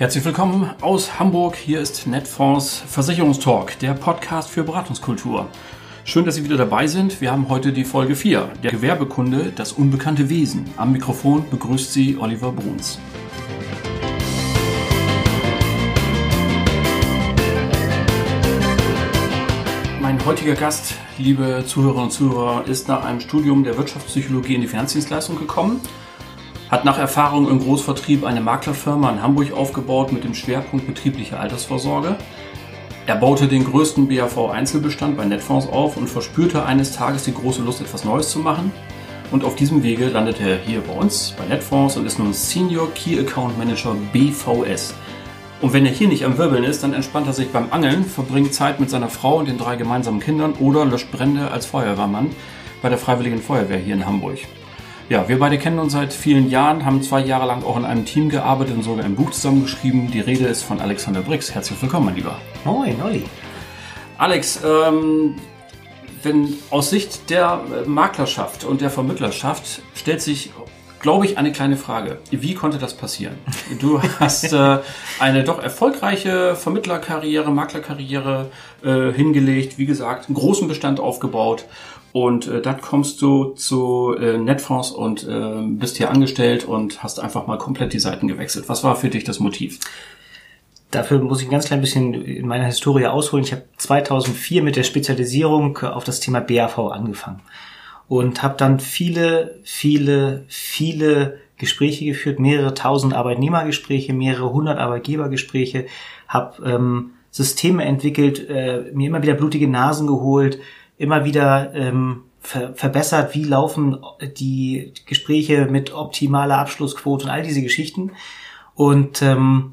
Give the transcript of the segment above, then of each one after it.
Herzlich willkommen aus Hamburg. Hier ist Netfonds Versicherungstalk, der Podcast für Beratungskultur. Schön, dass Sie wieder dabei sind. Wir haben heute die Folge 4, der Gewerbekunde, das unbekannte Wesen. Am Mikrofon begrüßt Sie Oliver Bruns. Mein heutiger Gast, liebe Zuhörerinnen und Zuhörer, ist nach einem Studium der Wirtschaftspsychologie in die Finanzdienstleistung gekommen, hat nach Erfahrung im Großvertrieb eine Maklerfirma in Hamburg aufgebaut mit dem Schwerpunkt betriebliche Altersvorsorge. Er baute den größten BAV-Einzelbestand bei Netfonds auf und verspürte eines Tages die große Lust, etwas Neues zu machen. Und auf diesem Wege landete er hier bei uns, bei Netfonds und ist nun Senior Key Account Manager BVS. Und wenn er hier nicht am Wirbeln ist, dann entspannt er sich beim Angeln, verbringt Zeit mit seiner Frau und den drei gemeinsamen Kindern oder löscht Brände als Feuerwehrmann bei der Freiwilligen Feuerwehr hier in Hamburg. Ja, wir beide kennen uns seit vielen Jahren, haben zwei Jahre lang auch in einem Team gearbeitet und sogar ein Buch zusammengeschrieben. Die Rede ist von Alexander Brix. Herzlich willkommen, mein Lieber. Moin, Olli. Alex, ähm, wenn aus Sicht der Maklerschaft und der Vermittlerschaft stellt sich glaube ich, eine kleine Frage. Wie konnte das passieren? Du hast äh, eine doch erfolgreiche Vermittlerkarriere, Maklerkarriere äh, hingelegt, wie gesagt, einen großen Bestand aufgebaut und äh, dann kommst du zu äh, Netfonds und äh, bist hier angestellt und hast einfach mal komplett die Seiten gewechselt. Was war für dich das Motiv? Dafür muss ich ein ganz klein bisschen in meiner Historie ausholen. Ich habe 2004 mit der Spezialisierung auf das Thema BAV angefangen und habe dann viele, viele, viele Gespräche geführt, mehrere tausend Arbeitnehmergespräche, mehrere hundert Arbeitgebergespräche, habe ähm, Systeme entwickelt, äh, mir immer wieder blutige Nasen geholt, immer wieder ähm, ver verbessert, wie laufen die Gespräche mit optimaler Abschlussquote und all diese Geschichten. Und ähm,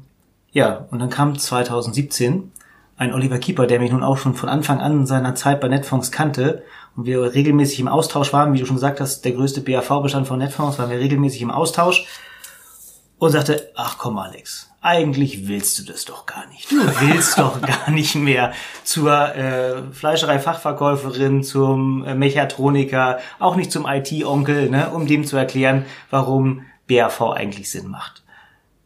ja, und dann kam 2017 ein Oliver Keeper, der mich nun auch schon von Anfang an seiner Zeit bei Netfonds kannte und wir regelmäßig im Austausch waren, wie du schon gesagt hast, der größte BAV-Bestand von Netfonds, waren wir regelmäßig im Austausch und sagte, ach komm Alex, eigentlich willst du das doch gar nicht. Du willst doch gar nicht mehr zur äh, Fleischerei-Fachverkäuferin, zum äh, Mechatroniker, auch nicht zum IT-Onkel, ne, um dem zu erklären, warum BAV eigentlich Sinn macht.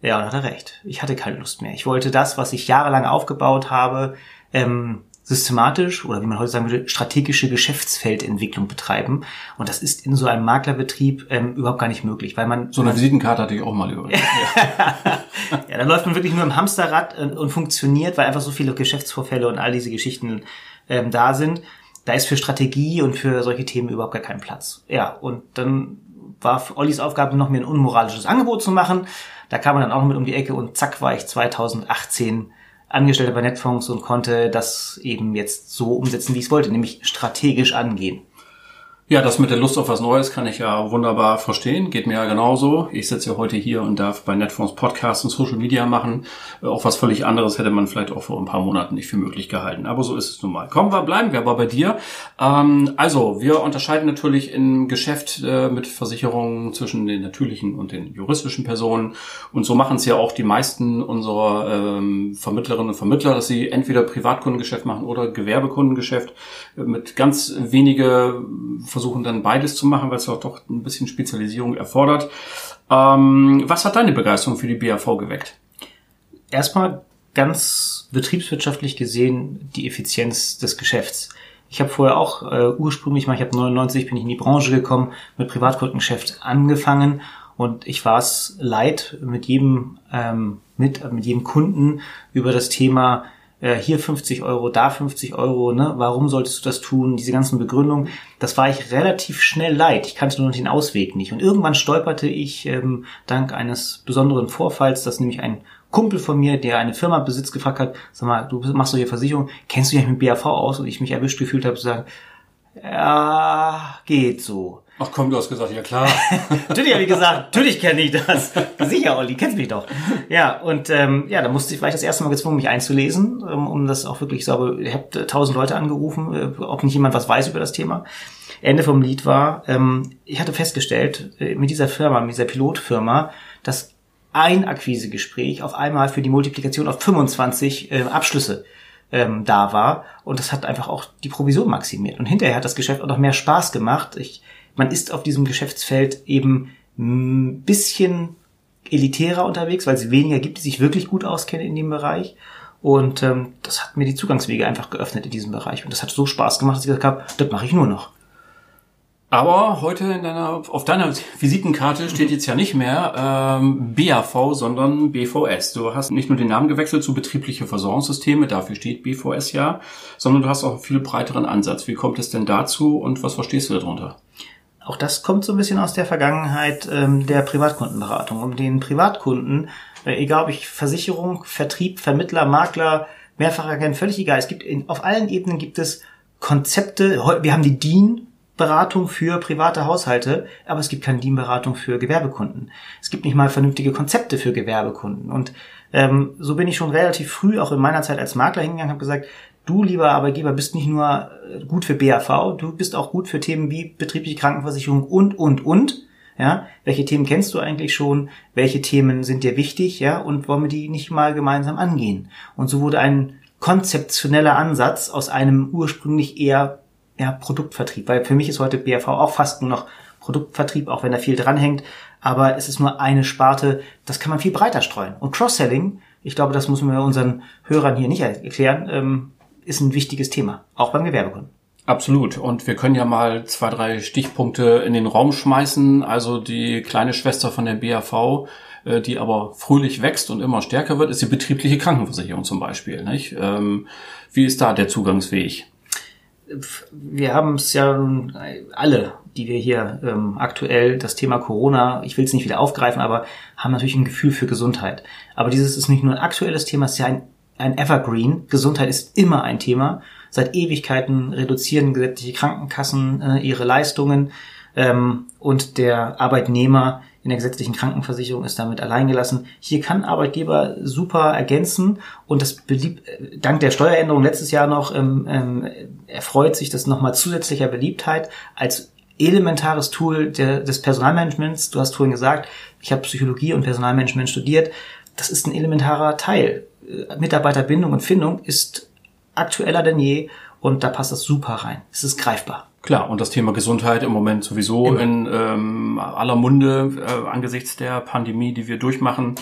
Ja, und hat er recht. Ich hatte keine Lust mehr. Ich wollte das, was ich jahrelang aufgebaut habe, ähm, systematisch oder wie man heute sagen würde, strategische Geschäftsfeldentwicklung betreiben. Und das ist in so einem Maklerbetrieb ähm, überhaupt gar nicht möglich, weil man... So eine Visitenkarte hatte ich auch mal überlegt. ja, da läuft man wirklich nur im Hamsterrad und, und, funktioniert, weil einfach so viele Geschäftsvorfälle und all diese Geschichten ähm, da sind. Da ist für Strategie und für solche Themen überhaupt gar kein Platz. Ja, und dann war Ollis Aufgabe noch mir ein unmoralisches Angebot zu machen. Da kam man dann auch noch mit um die Ecke und zack war ich 2018 Angestellter bei Netfonds und konnte das eben jetzt so umsetzen, wie ich es wollte, nämlich strategisch angehen. Ja, das mit der Lust auf was Neues kann ich ja wunderbar verstehen. Geht mir ja genauso. Ich sitze ja heute hier und darf bei Netfonds Podcast und Social Media machen. Äh, auch was völlig anderes hätte man vielleicht auch vor ein paar Monaten nicht für möglich gehalten. Aber so ist es nun mal. Kommen wir, bleiben wir aber bei dir. Ähm, also, wir unterscheiden natürlich im Geschäft äh, mit Versicherungen zwischen den natürlichen und den juristischen Personen. Und so machen es ja auch die meisten unserer ähm, Vermittlerinnen und Vermittler, dass sie entweder Privatkundengeschäft machen oder Gewerbekundengeschäft äh, mit ganz wenige versuchen dann beides zu machen, weil es auch doch ein bisschen Spezialisierung erfordert. Ähm, was hat deine Begeisterung für die BAV geweckt? Erstmal ganz betriebswirtschaftlich gesehen die Effizienz des Geschäfts. Ich habe vorher auch äh, ursprünglich mal, ich habe 99 bin ich in die Branche gekommen, mit Privatkundengeschäft angefangen und ich war es leid, mit jedem ähm, mit mit jedem Kunden über das Thema äh, hier 50 Euro, da 50 Euro, ne? Warum solltest du das tun? Diese ganzen Begründungen, das war ich relativ schnell leid. Ich kannte nur den Ausweg nicht. Und irgendwann stolperte ich ähm, dank eines besonderen Vorfalls, dass nämlich ein Kumpel von mir, der eine Firma besitzt, gefragt hat, sag mal, du machst doch hier Versicherung, kennst du dich mit BAV aus? Und ich mich erwischt gefühlt habe zu sagen, ja, geht so. Ach komm, du hast gesagt, ja klar. natürlich habe ich gesagt, natürlich kenne ich das. Sicher, Olli, kennst mich doch. Ja, und ähm, ja, da musste ich vielleicht das erste Mal gezwungen, mich einzulesen, ähm, um das auch wirklich sauber. Ich habe äh, tausend Leute angerufen, äh, ob nicht jemand was weiß über das Thema. Ende vom Lied war, ähm, ich hatte festgestellt, äh, mit dieser Firma, mit dieser Pilotfirma, dass ein Akquisegespräch auf einmal für die Multiplikation auf 25 äh, Abschlüsse ähm, da war. Und das hat einfach auch die Provision maximiert. Und hinterher hat das Geschäft auch noch mehr Spaß gemacht. Ich man ist auf diesem Geschäftsfeld eben ein bisschen elitärer unterwegs, weil es weniger gibt, die sich wirklich gut auskennen in dem Bereich. Und ähm, das hat mir die Zugangswege einfach geöffnet in diesem Bereich. Und das hat so Spaß gemacht, dass ich gesagt habe, das mache ich nur noch. Aber heute in deiner, auf deiner Visitenkarte steht jetzt ja nicht mehr ähm, BAV, sondern BVS. Du hast nicht nur den Namen gewechselt zu betriebliche Versorgungssysteme, dafür steht BVS ja, sondern du hast auch einen viel breiteren Ansatz. Wie kommt es denn dazu und was verstehst du darunter? Auch das kommt so ein bisschen aus der Vergangenheit ähm, der Privatkundenberatung. Um den Privatkunden, äh, egal ob ich Versicherung, Vertrieb, Vermittler, Makler, mehrfacher kennen, völlig egal. Es gibt in, auf allen Ebenen gibt es Konzepte. Wir haben die DIN Beratung für private Haushalte, aber es gibt keine DIN-Beratung für Gewerbekunden. Es gibt nicht mal vernünftige Konzepte für Gewerbekunden. Und ähm, so bin ich schon relativ früh, auch in meiner Zeit als Makler hingegangen, habe gesagt, du, lieber Arbeitgeber, bist nicht nur äh, gut für BAV, du bist auch gut für Themen wie betriebliche Krankenversicherung und, und, und. Ja, welche Themen kennst du eigentlich schon? Welche Themen sind dir wichtig? Ja, und wollen wir die nicht mal gemeinsam angehen? Und so wurde ein konzeptioneller Ansatz aus einem ursprünglich eher ja, Produktvertrieb, weil für mich ist heute BRV auch fast nur noch Produktvertrieb, auch wenn da viel dranhängt, aber es ist nur eine Sparte, das kann man viel breiter streuen. Und Cross-Selling, ich glaube, das müssen wir unseren Hörern hier nicht erklären, ähm, ist ein wichtiges Thema, auch beim Gewerbekunden. Absolut. Und wir können ja mal zwei, drei Stichpunkte in den Raum schmeißen. Also die kleine Schwester von der BAV, äh, die aber fröhlich wächst und immer stärker wird, ist die betriebliche Krankenversicherung zum Beispiel. Nicht? Ähm, wie ist da der Zugangsweg? wir haben es ja alle, die wir hier ähm, aktuell das Thema Corona, ich will es nicht wieder aufgreifen, aber haben natürlich ein Gefühl für Gesundheit. Aber dieses ist nicht nur ein aktuelles Thema, es ist ja ein, ein Evergreen. Gesundheit ist immer ein Thema. Seit Ewigkeiten reduzieren gesetzliche Krankenkassen äh, ihre Leistungen ähm, und der Arbeitnehmer in der gesetzlichen Krankenversicherung ist damit alleingelassen. Hier kann Arbeitgeber super ergänzen und das beliebt, dank der Steueränderung letztes Jahr noch ähm, ähm, erfreut sich das nochmal zusätzlicher Beliebtheit als elementares Tool der, des Personalmanagements. Du hast vorhin gesagt, ich habe Psychologie und Personalmanagement studiert. Das ist ein elementarer Teil. Äh, Mitarbeiterbindung und Findung ist aktueller denn je und da passt das super rein. Es ist greifbar. Klar, und das Thema Gesundheit im Moment sowieso Immer. in ähm, aller Munde äh, angesichts der Pandemie, die wir durchmachen.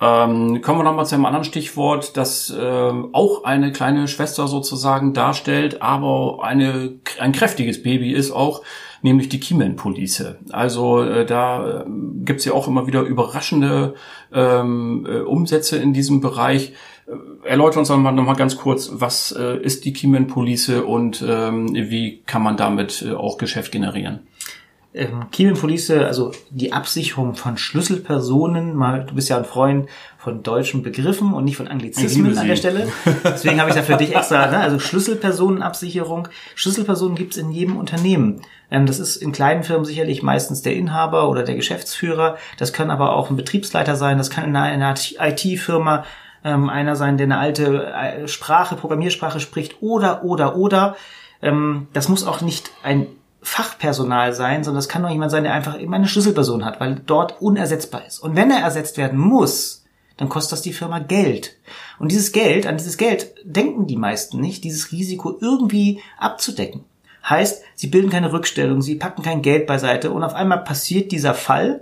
Ähm, kommen wir nochmal zu einem anderen Stichwort, das äh, auch eine kleine Schwester sozusagen darstellt, aber eine, ein kräftiges Baby ist auch, nämlich die Keyman-Police. Also äh, da äh, gibt's ja auch immer wieder überraschende ähm, äh, Umsätze in diesem Bereich. Äh, erläuter uns mal nochmal ganz kurz, was äh, ist die Keyman Police und ähm, wie kann man damit äh, auch Geschäft generieren? Ähm, Keyman Police, also die Absicherung von Schlüsselpersonen, mal, du bist ja ein Freund von deutschen Begriffen und nicht von Anglizismen an der Stelle. Deswegen habe ich da für dich extra, ne? also Schlüsselpersonenabsicherung. Schlüsselpersonen gibt's in jedem Unternehmen. Ähm, das ist in kleinen Firmen sicherlich meistens der Inhaber oder der Geschäftsführer. Das kann aber auch ein Betriebsleiter sein, das kann in einer IT-Firma ähm, einer sein, der eine alte äh, Sprache, Programmiersprache spricht oder, oder, oder. Ähm, das muss auch nicht ein Fachpersonal sein, sondern das kann auch jemand sein, der einfach immer eine Schlüsselperson hat, weil dort unersetzbar ist. Und wenn er ersetzt werden muss, dann kostet das die Firma Geld. Und dieses Geld, an dieses Geld denken die meisten nicht, dieses Risiko irgendwie abzudecken. Heißt, sie bilden keine Rückstellung, sie packen kein Geld beiseite und auf einmal passiert dieser Fall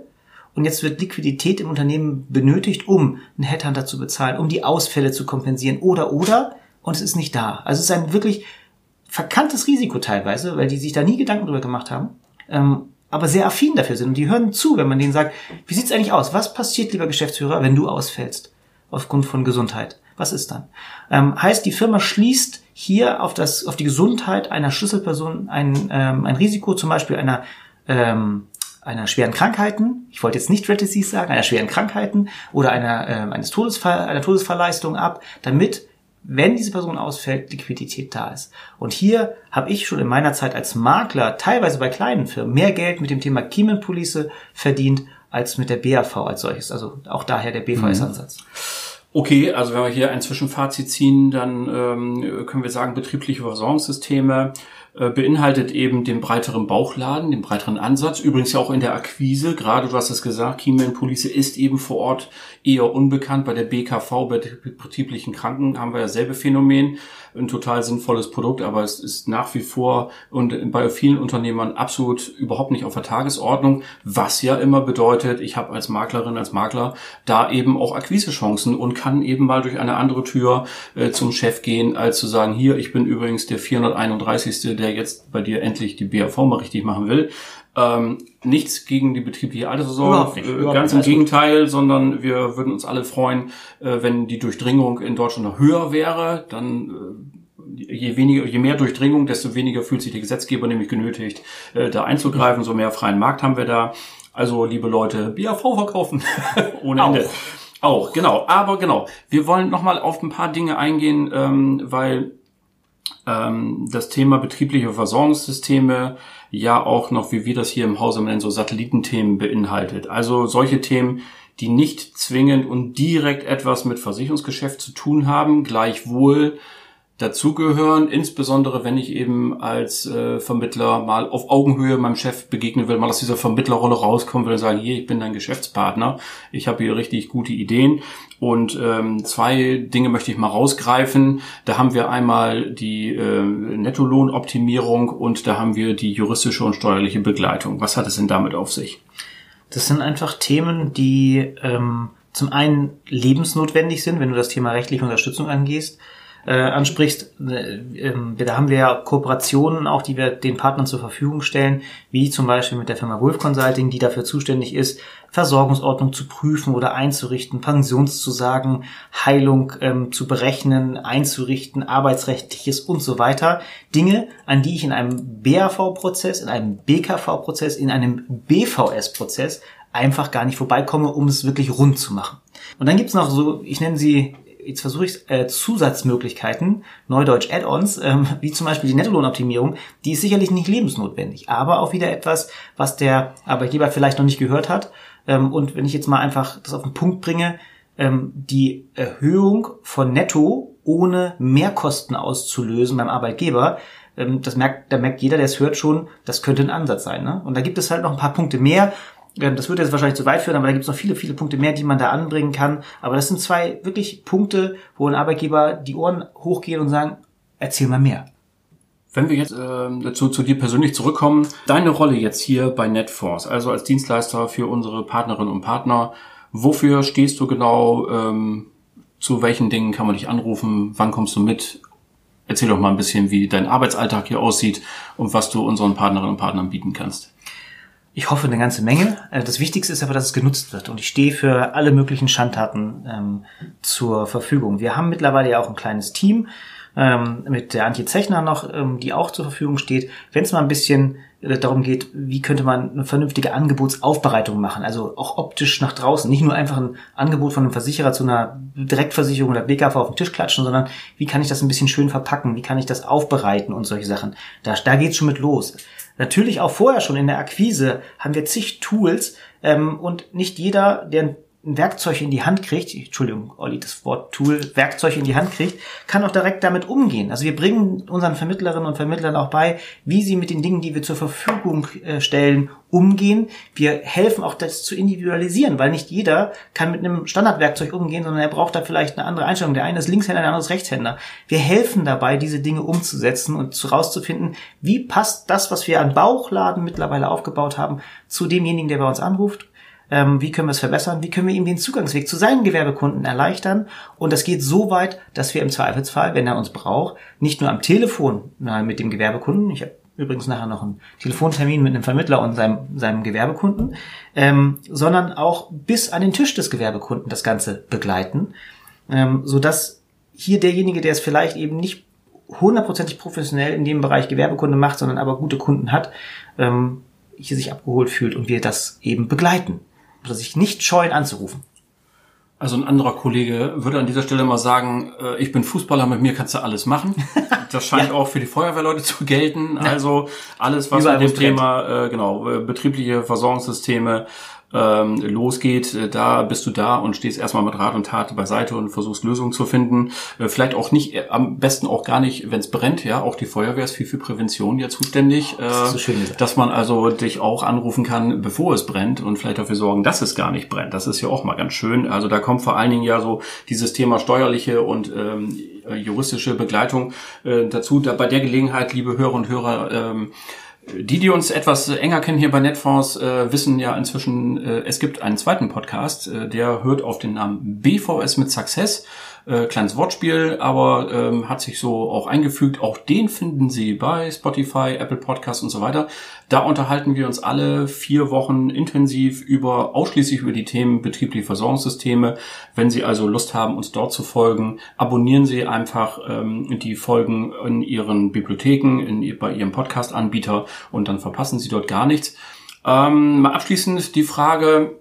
und jetzt wird Liquidität im Unternehmen benötigt, um einen Headhunter zu bezahlen, um die Ausfälle zu kompensieren oder oder und es ist nicht da. Also es ist ein wirklich verkanntes Risiko teilweise, weil die sich da nie Gedanken drüber gemacht haben, ähm, aber sehr affin dafür sind und die hören zu, wenn man denen sagt, wie sieht's eigentlich aus? Was passiert, lieber Geschäftsführer, wenn du ausfällst aufgrund von Gesundheit? Was ist dann? Ähm, heißt, die Firma schließt hier auf das, auf die Gesundheit einer Schlüsselperson ein, ähm, ein Risiko, zum Beispiel einer ähm, einer schweren Krankheiten, ich wollte jetzt nicht Red Disease sagen, einer schweren Krankheiten oder einer, äh, eines Todesfall, einer Todesverleistung ab, damit, wenn diese Person ausfällt, Liquidität da ist. Und hier habe ich schon in meiner Zeit als Makler, teilweise bei kleinen Firmen, mehr Geld mit dem Thema Keyman Police verdient als mit der BAV als solches. Also auch daher der BVS-Ansatz. Okay, also wenn wir hier ein Zwischenfazit ziehen, dann ähm, können wir sagen, betriebliche Versorgungssysteme beinhaltet eben den breiteren Bauchladen, den breiteren Ansatz. Übrigens ja auch in der Akquise, gerade du hast es gesagt, Keyman Police ist eben vor Ort eher unbekannt. Bei der BKV, bei betrieblichen Kranken, haben wir ja selbe Phänomen. Ein total sinnvolles Produkt, aber es ist nach wie vor und bei vielen Unternehmern absolut überhaupt nicht auf der Tagesordnung, was ja immer bedeutet, ich habe als Maklerin, als Makler da eben auch Akquisechancen und kann eben mal durch eine andere Tür äh, zum Chef gehen, als zu sagen, hier, ich bin übrigens der 431. der der jetzt bei dir endlich die BAV mal richtig machen will. Ähm, nichts gegen die betriebliche Altersvorsorge, äh, ganz im Gegenteil, gut. sondern wir würden uns alle freuen, äh, wenn die Durchdringung in Deutschland noch höher wäre. Dann äh, je weniger, je mehr Durchdringung, desto weniger fühlt sich der Gesetzgeber nämlich genötigt, äh, da einzugreifen. So mehr freien Markt haben wir da. Also, liebe Leute, BAV verkaufen ohne Ende. Auch. Auch, genau. Aber genau, wir wollen nochmal auf ein paar Dinge eingehen, ähm, weil ähm, das Thema betriebliche Versorgungssysteme ja auch noch, wie wir das hier im Hause nennen, so Satellitenthemen beinhaltet. Also solche Themen, die nicht zwingend und direkt etwas mit Versicherungsgeschäft zu tun haben, gleichwohl dazugehören, insbesondere wenn ich eben als äh, Vermittler mal auf Augenhöhe meinem Chef begegnen will, mal aus dieser Vermittlerrolle rauskommen will und sagen, hier, ich bin dein Geschäftspartner, ich habe hier richtig gute Ideen. Und ähm, zwei Dinge möchte ich mal rausgreifen. Da haben wir einmal die äh, Nettolohnoptimierung und da haben wir die juristische und steuerliche Begleitung. Was hat es denn damit auf sich? Das sind einfach Themen, die ähm, zum einen lebensnotwendig sind, wenn du das Thema rechtliche Unterstützung angehst äh, ansprichst, äh, äh, da haben wir ja Kooperationen auch, die wir den Partnern zur Verfügung stellen, wie zum Beispiel mit der Firma Wolf Consulting, die dafür zuständig ist, Versorgungsordnung zu prüfen oder einzurichten, Pensionszusagen, Heilung ähm, zu berechnen, einzurichten, arbeitsrechtliches und so weiter. Dinge, an die ich in einem BAV-Prozess, in einem BKV-Prozess, in einem BVS-Prozess einfach gar nicht vorbeikomme, um es wirklich rund zu machen. Und dann gibt's noch so, ich nenne sie jetzt versuche ich äh, Zusatzmöglichkeiten, Neudeutsch Add-ons, ähm, wie zum Beispiel die Nettolohnoptimierung, die ist sicherlich nicht lebensnotwendig, aber auch wieder etwas, was der Arbeitgeber vielleicht noch nicht gehört hat. Ähm, und wenn ich jetzt mal einfach das auf den Punkt bringe, ähm, die Erhöhung von Netto ohne Mehrkosten auszulösen beim Arbeitgeber, ähm, das merkt, da merkt jeder, der es hört schon, das könnte ein Ansatz sein. Ne? Und da gibt es halt noch ein paar Punkte mehr, das würde jetzt wahrscheinlich zu weit führen, aber da gibt es noch viele, viele Punkte mehr, die man da anbringen kann. Aber das sind zwei wirklich Punkte, wo ein Arbeitgeber die Ohren hochgehen und sagen, erzähl mal mehr. Wenn wir jetzt äh, zu, zu dir persönlich zurückkommen, deine Rolle jetzt hier bei Netforce, also als Dienstleister für unsere Partnerinnen und Partner, wofür stehst du genau? Ähm, zu welchen Dingen kann man dich anrufen? Wann kommst du mit? Erzähl doch mal ein bisschen, wie dein Arbeitsalltag hier aussieht und was du unseren Partnerinnen und Partnern bieten kannst. Ich hoffe eine ganze Menge. Äh, das Wichtigste ist aber, dass es genutzt wird. Und ich stehe für alle möglichen Schandtaten ähm, zur Verfügung. Wir haben mittlerweile ja auch ein kleines Team ähm, mit der Antje Zechner noch, ähm, die auch zur Verfügung steht. Wenn es mal ein bisschen äh, darum geht, wie könnte man eine vernünftige Angebotsaufbereitung machen, also auch optisch nach draußen, nicht nur einfach ein Angebot von einem Versicherer zu einer Direktversicherung oder BKV auf den Tisch klatschen, sondern wie kann ich das ein bisschen schön verpacken, wie kann ich das aufbereiten und solche Sachen. Da, da geht's schon mit los. Natürlich auch vorher schon in der Akquise haben wir zig Tools ähm, und nicht jeder, der ein Werkzeug in die Hand kriegt, Entschuldigung, Olli, das Wort Tool, Werkzeug in die Hand kriegt, kann auch direkt damit umgehen. Also wir bringen unseren Vermittlerinnen und Vermittlern auch bei, wie sie mit den Dingen, die wir zur Verfügung äh, stellen, umgehen. Wir helfen auch das zu individualisieren, weil nicht jeder kann mit einem Standardwerkzeug umgehen, sondern er braucht da vielleicht eine andere Einstellung. Der eine ist Linkshänder, der andere ist Rechtshänder. Wir helfen dabei, diese Dinge umzusetzen und herauszufinden, wie passt das, was wir an Bauchladen mittlerweile aufgebaut haben, zu demjenigen, der bei uns anruft ähm, wie können wir es verbessern, wie können wir ihm den Zugangsweg zu seinen Gewerbekunden erleichtern. Und das geht so weit, dass wir im Zweifelsfall, wenn er uns braucht, nicht nur am Telefon na, mit dem Gewerbekunden, ich habe übrigens nachher noch einen Telefontermin mit einem Vermittler und seinem, seinem Gewerbekunden, ähm, sondern auch bis an den Tisch des Gewerbekunden das Ganze begleiten, ähm, sodass hier derjenige, der es vielleicht eben nicht hundertprozentig professionell in dem Bereich Gewerbekunde macht, sondern aber gute Kunden hat, ähm, hier sich abgeholt fühlt und wir das eben begleiten oder sich nicht scheuen anzurufen. Also ein anderer Kollege würde an dieser Stelle mal sagen, äh, ich bin Fußballer, mit mir kannst du alles machen. Das scheint ja. auch für die Feuerwehrleute zu gelten. Also alles, was Überall mit dem Thema, äh, genau, äh, betriebliche Versorgungssysteme ähm, losgeht, äh, da bist du da und stehst erstmal mit Rat und Tat beiseite und versuchst Lösungen zu finden. Äh, vielleicht auch nicht, äh, am besten auch gar nicht, wenn es brennt, ja. Auch die Feuerwehr ist viel für Prävention ja zuständig. Das so schön dass man also dich auch anrufen kann, bevor es brennt und vielleicht dafür sorgen, dass es gar nicht brennt. Das ist ja auch mal ganz schön. Also da kommt vor allen Dingen ja so dieses Thema steuerliche und ähm, juristische Begleitung äh, dazu. Da bei der Gelegenheit, liebe Hörer und Hörer, ähm, die, die uns etwas enger kennen hier bei Netfonds, äh, wissen ja inzwischen, äh, es gibt einen zweiten Podcast, äh, der hört auf den Namen BVS mit Success. Äh, kleines Wortspiel, aber ähm, hat sich so auch eingefügt. Auch den finden Sie bei Spotify, Apple Podcasts und so weiter. Da unterhalten wir uns alle vier Wochen intensiv über ausschließlich über die Themen betriebliche Versorgungssysteme. Wenn Sie also Lust haben, uns dort zu folgen, abonnieren Sie einfach ähm, die Folgen in Ihren Bibliotheken, in, bei Ihrem Podcast-Anbieter und dann verpassen Sie dort gar nichts. Ähm, mal abschließend die Frage,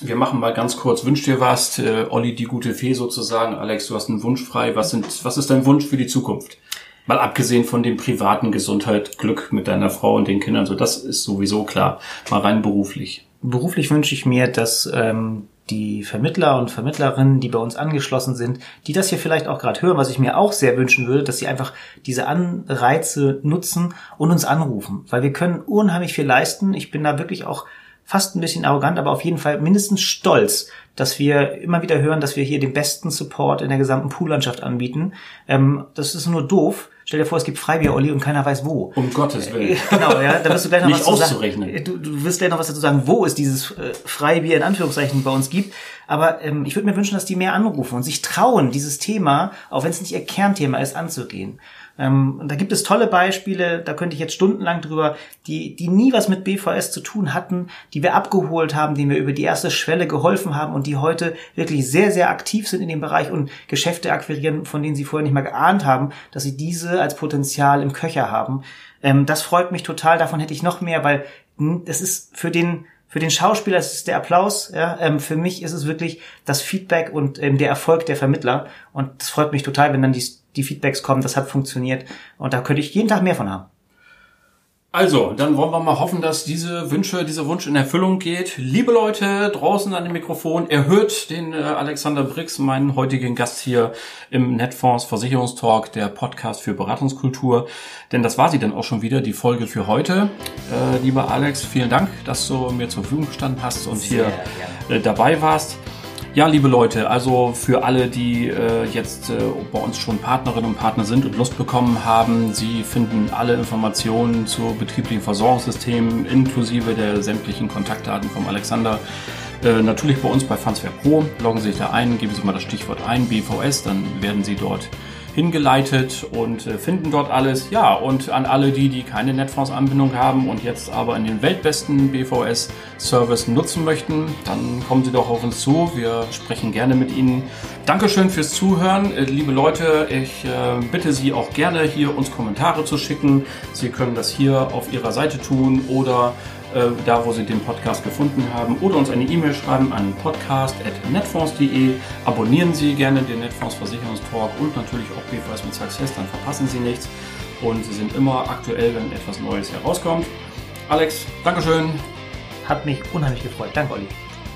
wir machen mal ganz kurz, wünsch dir was, äh, Olli, die gute Fee sozusagen. Alex, du hast einen Wunsch frei. Was, sind, was ist dein Wunsch für die Zukunft? Mal abgesehen von dem privaten Gesundheit, Glück mit deiner Frau und den Kindern, so das ist sowieso klar. Mal rein beruflich. Beruflich wünsche ich mir, dass ähm, die Vermittler und Vermittlerinnen, die bei uns angeschlossen sind, die das hier vielleicht auch gerade hören, was ich mir auch sehr wünschen würde, dass sie einfach diese Anreize nutzen und uns anrufen, weil wir können unheimlich viel leisten. Ich bin da wirklich auch fast ein bisschen arrogant, aber auf jeden Fall mindestens stolz, dass wir immer wieder hören, dass wir hier den besten Support in der gesamten Poollandschaft anbieten. Ähm, das ist nur doof. Stell dir vor, es gibt Freibier, Olli, und keiner weiß wo. Um Gottes Willen. Äh, genau, ja, da wirst du gleich noch Nicht was auszurechnen. Sagen. Du, du wirst gleich noch was dazu sagen, wo es dieses äh, Freibier in Anführungszeichen bei uns gibt. Aber ähm, ich würde mir wünschen, dass die mehr anrufen und sich trauen, dieses Thema, auch wenn es nicht ihr Kernthema ist, anzugehen. Ähm, und da gibt es tolle Beispiele, da könnte ich jetzt stundenlang drüber, die, die nie was mit BVS zu tun hatten, die wir abgeholt haben, denen wir über die erste Schwelle geholfen haben und die heute wirklich sehr, sehr aktiv sind in dem Bereich und Geschäfte akquirieren, von denen sie vorher nicht mal geahnt haben, dass sie diese als Potenzial im Köcher haben. Ähm, das freut mich total, davon hätte ich noch mehr, weil hm, das ist für den für den Schauspieler ist es der Applaus, ja, ähm, für mich ist es wirklich das Feedback und ähm, der Erfolg der Vermittler. Und es freut mich total, wenn dann die, die Feedbacks kommen, das hat funktioniert. Und da könnte ich jeden Tag mehr von haben. Also, dann wollen wir mal hoffen, dass diese Wünsche, dieser Wunsch in Erfüllung geht. Liebe Leute draußen an dem Mikrofon, erhöht den äh, Alexander Brix, meinen heutigen Gast hier im Netfonds Versicherungstalk, der Podcast für Beratungskultur. Denn das war sie dann auch schon wieder, die Folge für heute. Äh, lieber Alex, vielen Dank, dass du mir zur Verfügung gestanden hast und Sehr hier äh, dabei warst. Ja, liebe Leute, also für alle, die äh, jetzt äh, bei uns schon Partnerinnen und Partner sind und Lust bekommen haben, Sie finden alle Informationen zu betrieblichen Versorgungssystemen inklusive der sämtlichen Kontaktdaten vom Alexander äh, natürlich bei uns bei Fansfair Pro. Loggen Sie sich da ein, geben Sie mal das Stichwort ein, BVS, dann werden Sie dort hingeleitet und äh, finden dort alles. Ja, und an alle die, die keine Netfonds-Anbindung haben und jetzt aber in den weltbesten BVS-Service nutzen möchten, dann kommen Sie doch auf uns zu. Wir sprechen gerne mit Ihnen. Dankeschön fürs Zuhören. Äh, liebe Leute, ich äh, bitte Sie auch gerne hier uns Kommentare zu schicken. Sie können das hier auf Ihrer Seite tun oder äh, da wo Sie den Podcast gefunden haben, oder uns eine E-Mail schreiben an podcast.netfonds.de. Abonnieren Sie gerne den Netfonds Versicherungstalk und natürlich auch BVS mit Success, dann verpassen Sie nichts und Sie sind immer aktuell, wenn etwas Neues herauskommt. Alex, Dankeschön. Hat mich unheimlich gefreut. Danke, Olli.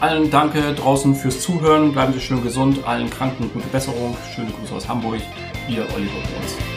Allen danke draußen fürs Zuhören. Bleiben Sie schön gesund. Allen Kranken gute Besserung. Schöne Grüße aus Hamburg. Ihr Oliver Bruns.